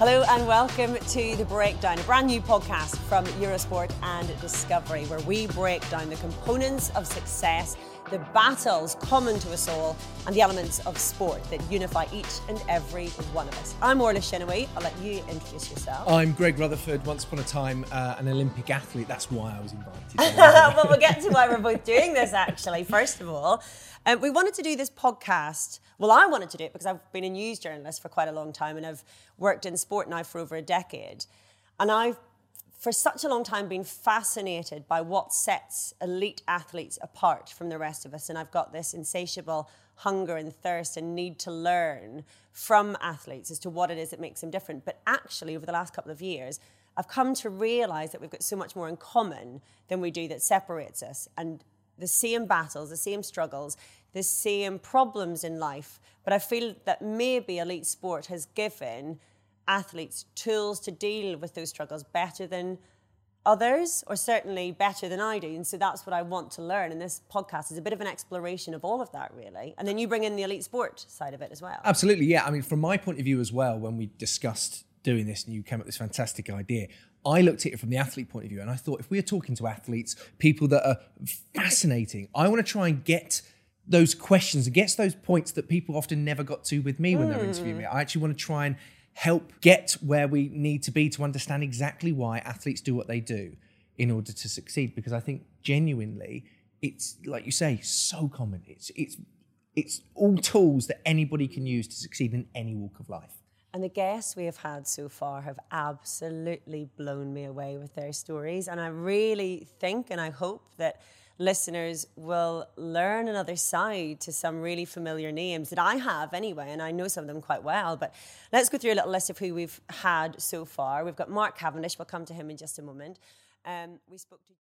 Hello and welcome to The Breakdown, a brand new podcast from Eurosport and Discovery, where we break down the components of success, the battles common to us all, and the elements of sport that unify each and every one of us. I'm Orla Chennaoui. I'll let you introduce yourself. I'm Greg Rutherford, once upon a time uh, an Olympic athlete. That's why I was invited. well, we'll get to why we're both doing this, actually. First of all, um, we wanted to do this podcast. Well, I wanted to do it because I've been a news journalist for quite a long time and I've worked in sport now for over a decade. And I've, for such a long time, been fascinated by what sets elite athletes apart from the rest of us. And I've got this insatiable hunger and thirst and need to learn from athletes as to what it is that makes them different. But actually, over the last couple of years, I've come to realize that we've got so much more in common than we do that separates us. And the same battles, the same struggles, the same problems in life. But I feel that maybe elite sport has given athletes tools to deal with those struggles better than others, or certainly better than I do. And so that's what I want to learn. And this podcast is a bit of an exploration of all of that, really. And then you bring in the elite sport side of it as well. Absolutely, yeah. I mean, from my point of view as well, when we discussed doing this and you came up with this fantastic idea, I looked at it from the athlete point of view and I thought if we are talking to athletes, people that are fascinating, I want to try and get those questions and get those points that people often never got to with me when mm. they're interviewing me. I actually want to try and help get where we need to be to understand exactly why athletes do what they do in order to succeed. Because I think genuinely, it's like you say, so common. It's it's it's all tools that anybody can use to succeed in any walk of life. And the guests we have had so far have absolutely blown me away with their stories. And I really think and I hope that listeners will learn another side to some really familiar names that I have anyway, and I know some of them quite well. But let's go through a little list of who we've had so far. We've got Mark Cavendish, we'll come to him in just a moment. Um, we spoke to